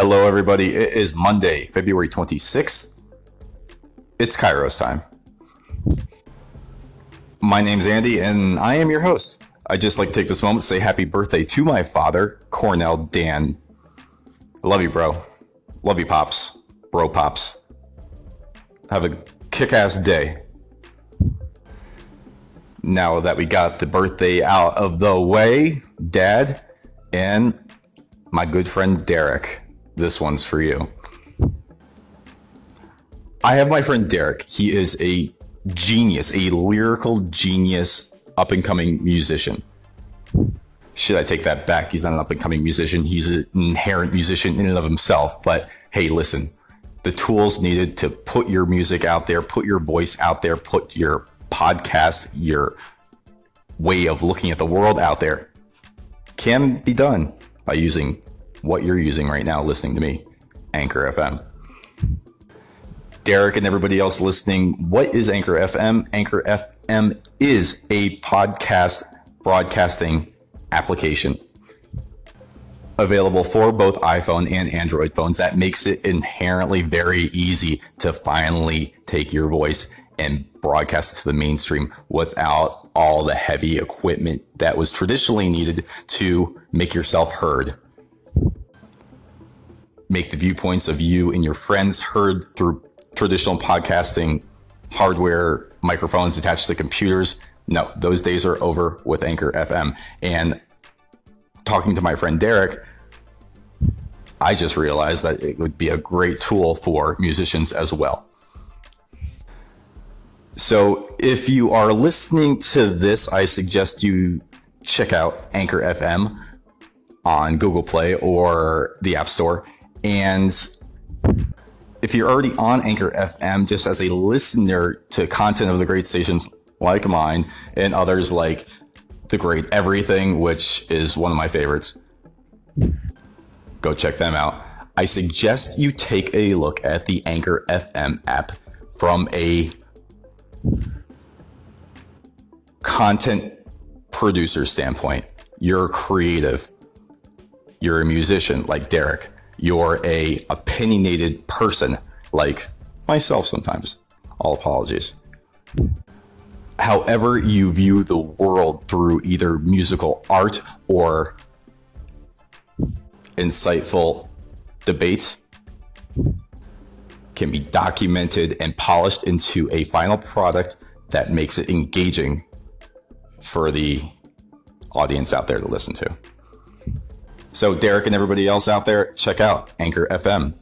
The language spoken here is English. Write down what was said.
Hello, everybody. It is Monday, February 26th. It's Kairos time. My name's Andy, and I am your host. I'd just like to take this moment to say happy birthday to my father, Cornell Dan. Love you, bro. Love you, Pops. Bro, Pops. Have a kick ass day. Now that we got the birthday out of the way, Dad and my good friend Derek, this one's for you. I have my friend Derek. He is a genius, a lyrical genius, up and coming musician. Should I take that back? He's not an up and coming musician. He's an inherent musician in and of himself. But hey, listen, the tools needed to put your music out there, put your voice out there, put your podcast, your way of looking at the world out there can be done by using what you're using right now, listening to me, Anchor FM. Derek and everybody else listening, what is Anchor FM? Anchor FM is a podcast broadcasting application available for both iPhone and Android phones. That makes it inherently very easy to finally take your voice and broadcast it to the mainstream without all the heavy equipment that was traditionally needed to make yourself heard. Make the viewpoints of you and your friends heard through traditional podcasting hardware, microphones attached to computers. No, those days are over with Anchor FM. And talking to my friend Derek, I just realized that it would be a great tool for musicians as well. So if you are listening to this, I suggest you check out Anchor FM on Google Play or the App Store. And if you're already on Anchor FM, just as a listener to content of the great stations like mine and others like The Great Everything, which is one of my favorites, go check them out. I suggest you take a look at the Anchor FM app from a content producer standpoint. You're creative. You're a musician like Derek. You're a opinionated person like myself sometimes. All apologies. However you view the world through either musical art or insightful debate can be documented and polished into a final product that makes it engaging for the audience out there to listen to. So, Derek and everybody else out there, check out Anchor FM.